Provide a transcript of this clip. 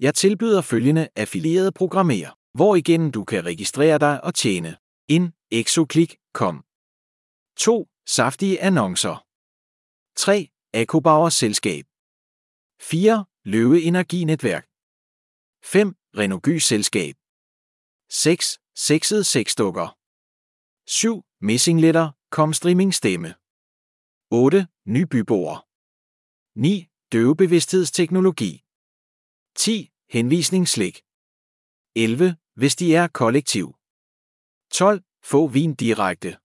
Jeg tilbyder følgende affilieret programmer, hvor igen du kan registrere dig og tjene. En Exoclick.com 2. Saftige annoncer 3. Akobauer Selskab 4. Løve Energinetværk 5. Renogy Selskab 6. Sexede sexdukker 7. Messingletter, kom streaming stemme 8. Nybyboer 9. Døvebevidsthedsteknologi 10. Henvisningsslik 11. Hvis de er kollektiv 12. Få vin direkte